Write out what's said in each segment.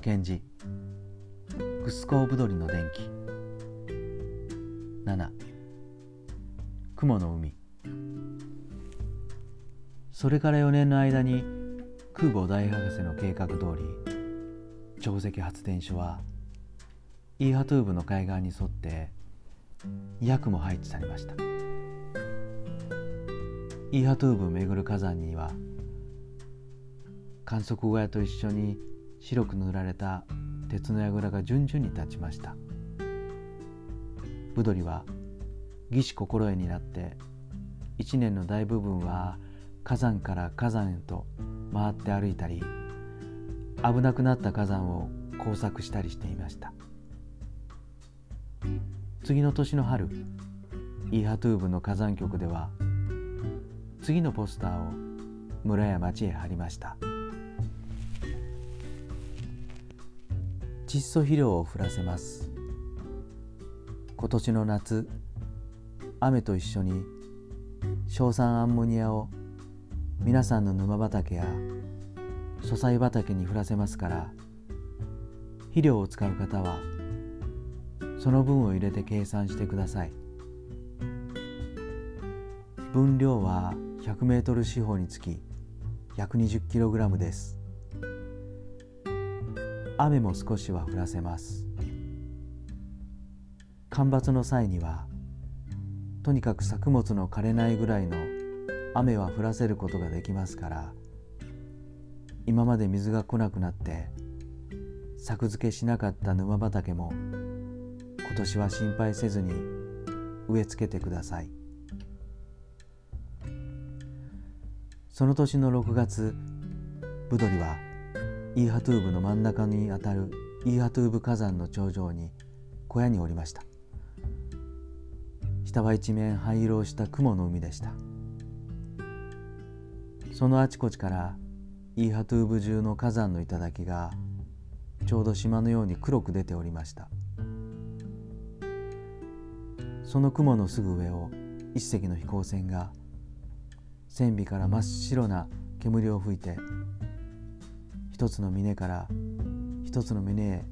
沢賢治。グスコーブドリの電気。7雲の海。それから4年の間に空母大博士の計画通り潮汐発電所はイーハトゥーブの海岸に沿って役も配置されました。イーハトゥーブを巡る火山には観測小屋と一緒に白く塗られた鉄の櫓が順々に立ちました。ブドリは義士心得になって一年の大部分は火山から火山へと回って歩いたり危なくなった火山を工作したりしていました。次の年の春イーハトゥーブの火山局では次のポスターを村や町へ貼りました。窒素肥料を降らせます。今年の夏雨と一緒に硝酸アンモニアを皆さんの沼畑や素材畑に降らせますから肥料を使う方はその分を入れて計算してください。分量は100メートル四方につき120キログラムです。雨も少しは降らせます。干ばつの際にはとにかく作物の枯れないぐらいの雨は降らせることができますから今まで水が来なくなって作付けしなかった沼畑も今年は心配せずに植え付けてください。その年の6月ブドリはイーハトゥーブの真ん中にあたるイーハトゥーブ火山の頂上に小屋におりました。下は一面灰色をした雲の海でした。そのあちこちからイーハトゥーブ中の火山の頂がちょうど島のように黒く出ておりました。その雲のすぐ上を一隻の飛行船が船尾から真っ白な煙を吹いて一つの峰から一つの峰へ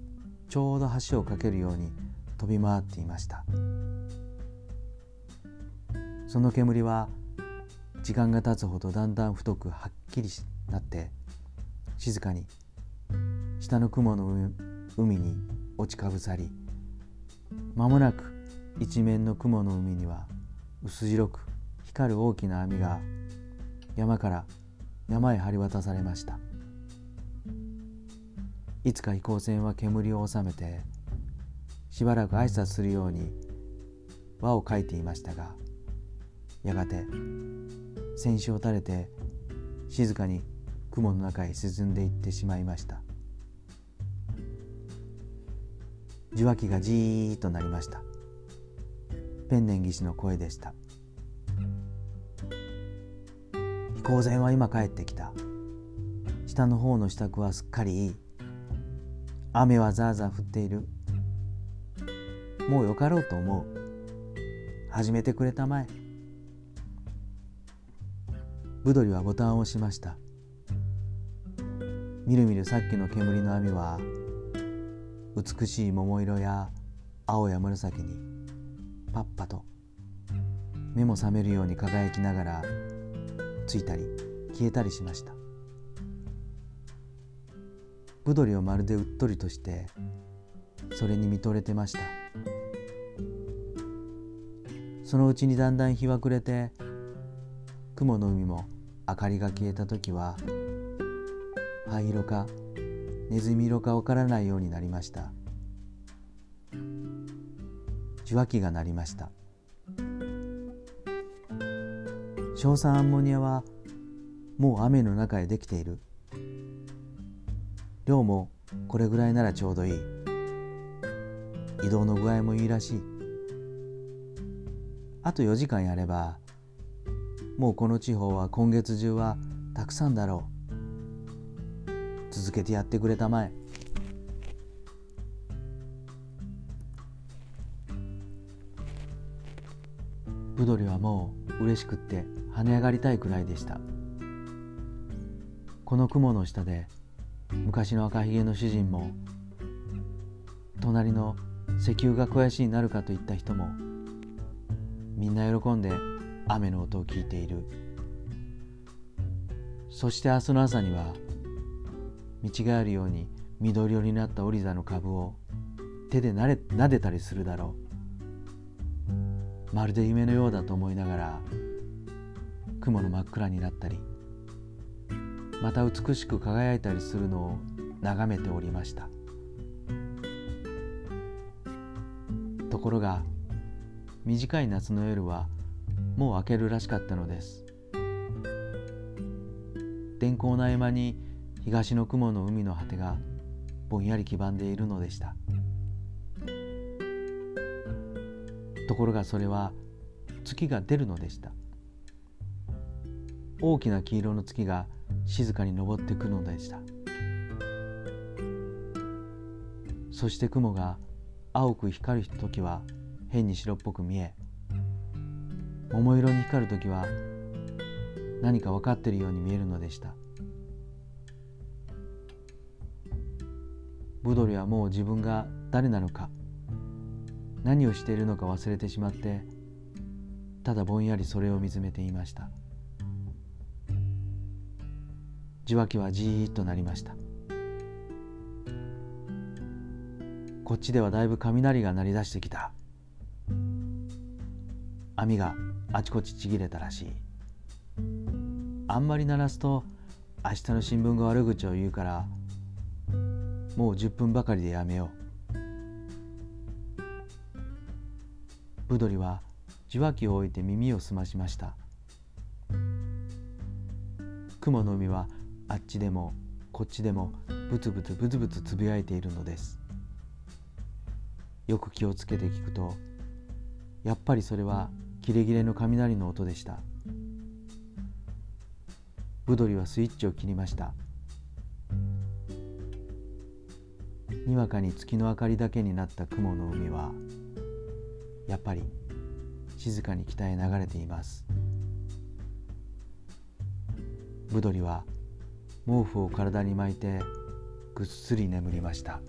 ちょうど橋を架けるように飛び回っていました。その煙は時間が経つほどだんだん太くはっきりなって静かに下の雲の海に落ちかぶさり間もなく一面の雲の海には薄白く光る大きな網が山から山へ張り渡されました。いつか飛行船は煙を収めてしばらく挨拶するように輪を描いていましたがやがて戦死を垂れて静かに雲の中へ沈んでいってしまいました。受話器がじーっとなりました。ペンネン技師の声でした飛行船は今帰ってきた。下の方の支度はすっかりいい。雨はザーザー降っている。もうよかろうと思う。始めてくれたまえ。ブドリはボタンを押しました。みるみるさっきの煙の網は美しい桃色や青や紫にパッパと目も覚めるように輝きながらついたり消えたりしました。ブドリをまるでうっとりとしてそれに見とれてました。そのうちにだんだん日は暮れて雲の海も明かりが消えた時は灰色かネズミ色かわからないようになりました。受話器が鳴りました。硝酸アンモニアはもう雨の中へできている。量もこれぐらいならちょうどいい。移動の具合もいいらしい。あと4時間やればもうこの地方は今月中はたくさんだろう。続けてやってくれたまえ。ブドリはもう嬉しくって跳ね上がりたいくらいでした。この雲の下で昔の赤ひげの主人も隣の石油が肥やしになるかといった人もみんな喜んで雨の音を聞いている。そして明日の朝には見違えるように緑色になったオリザの株を手でなれ撫でたりするだろう。まるで夢のようだと思いながら雲の真っ暗になったりまた美しく輝いたりするのを眺めておりました。ところが短い夏の夜はもう明けるらしかったのです。天候の合間に東の雲の海の果てがぼんやり黄ばんでいるのでした。ところがそれは月が出るのでした。大きな黄色の月が静かに昇ってくのでした。そして雲が青く光る時は変に白っぽく見え桃色に光る時は何か分かっているように見えるのでした。ブドリはもう自分が誰なのか何をしているのか忘れてしまってただぼんやりそれを見つめていました。受話器はじーっとなりました。こっちではだいぶ雷が鳴り出してきた。網があちこちちぎれたらしい。あんまり鳴らすと明日の新聞が悪口を言うからもう10分ばかりでやめよう。ブドリは受話器を置いて耳を澄ましました。雲の海はあっちでもこっちでもブツブツブツブツつぶやいているのです。よく気をつけて聞くとやっぱりそれはキレキレの雷の音でした。ブドリはスイッチを切りました。にわかに月の明かりだけになった雲の海はやっぱり静かに北へ流れています。ブドリは毛布を体に巻いてぐっすり眠りました。